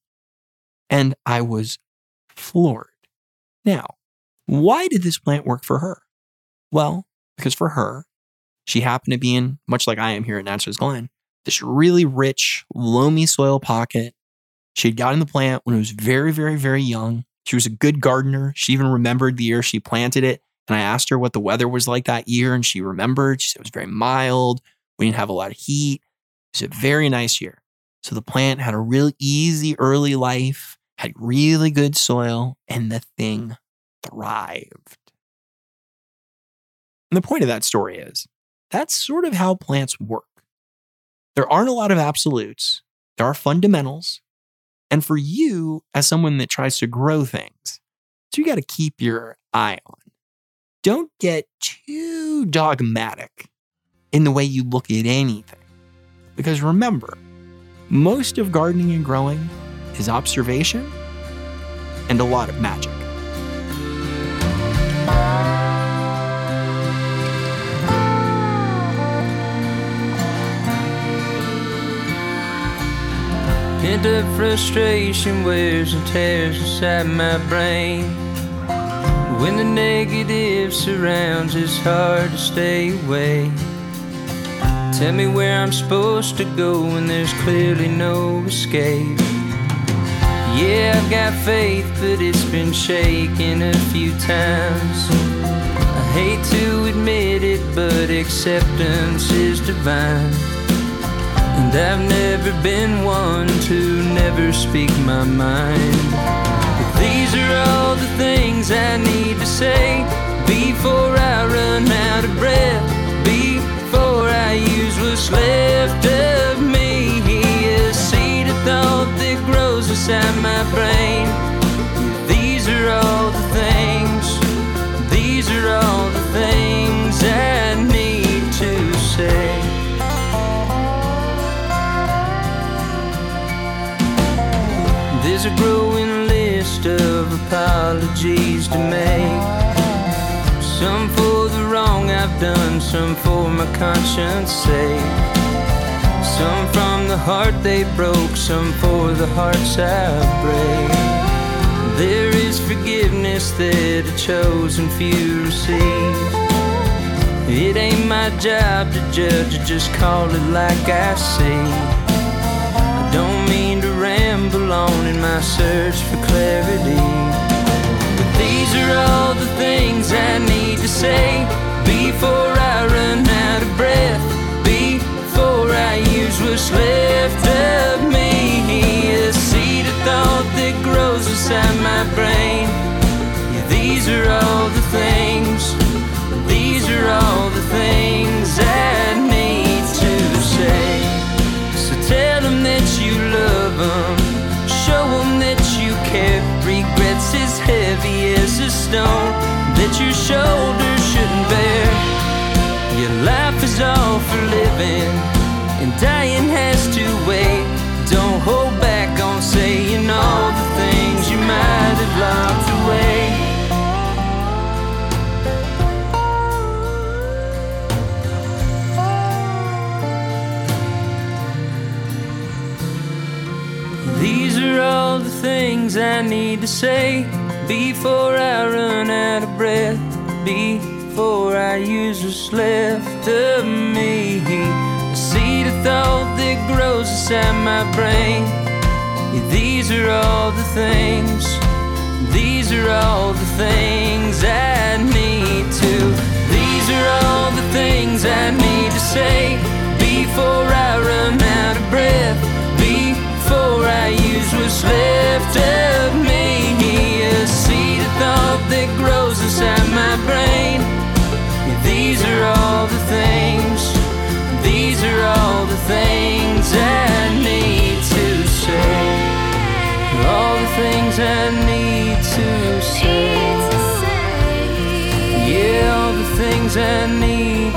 and I was floored. Now, why did this plant work for her? Well, because for her, she happened to be in, much like I am here at Natchez Glen, this really rich, loamy soil pocket. She had gotten the plant when it was very, very, very young. She was a good gardener. She even remembered the year she planted it. And I asked her what the weather was like that year, and she remembered. She said it was very mild. We didn't have a lot of heat. It was a very nice year. So the plant had a real easy early life, had really good soil, and the thing thrived. And the point of that story is that's sort of how plants work. There aren't a lot of absolutes, there are fundamentals. And for you, as someone that tries to grow things, so you got to keep your eye on. Don't get too dogmatic in the way you look at anything. Because remember, most of gardening and growing is observation and a lot of magic. Pent up frustration wears and tears inside my brain. When the negative surrounds, it's hard to stay away. Tell me where I'm supposed to go when there's clearly no escape. Yeah, I've got faith, but it's been shaken a few times. I hate to admit it, but acceptance is divine. And I've never been one to never speak my mind. But these are all the things I need to say before I run out of breath. Before I use what's left of me. A seed of thought that grows inside my brain. These are all the things. These are all the things I need to say. There's a growing list of apologies to make. Some for the wrong I've done, some for my conscience sake. Some from the heart they broke, some for the hearts I break. There is forgiveness that a chosen few receive. It ain't my job to judge, just call it like I see. On in my search for clarity. But these are all the things I need to say before I run out of breath. Before I use what's left of me. A seed of thought that grows inside my brain. Stone that your shoulders shouldn't bear. Your life is all for living, and dying has to wait. Don't hold back on saying all the things you might have locked away. These are all the things I need to say before I run out of breath. Before I use what's left of me. A seed of thought that grows inside my brain. These are all the things. These are all the things I need to. These are all the things I need to say before I run out of breath. Before I use what's left of me. Thought that grows inside my brain. These are all the things. These are all the things I need to say. All the things I need to say. Yeah, all the things I need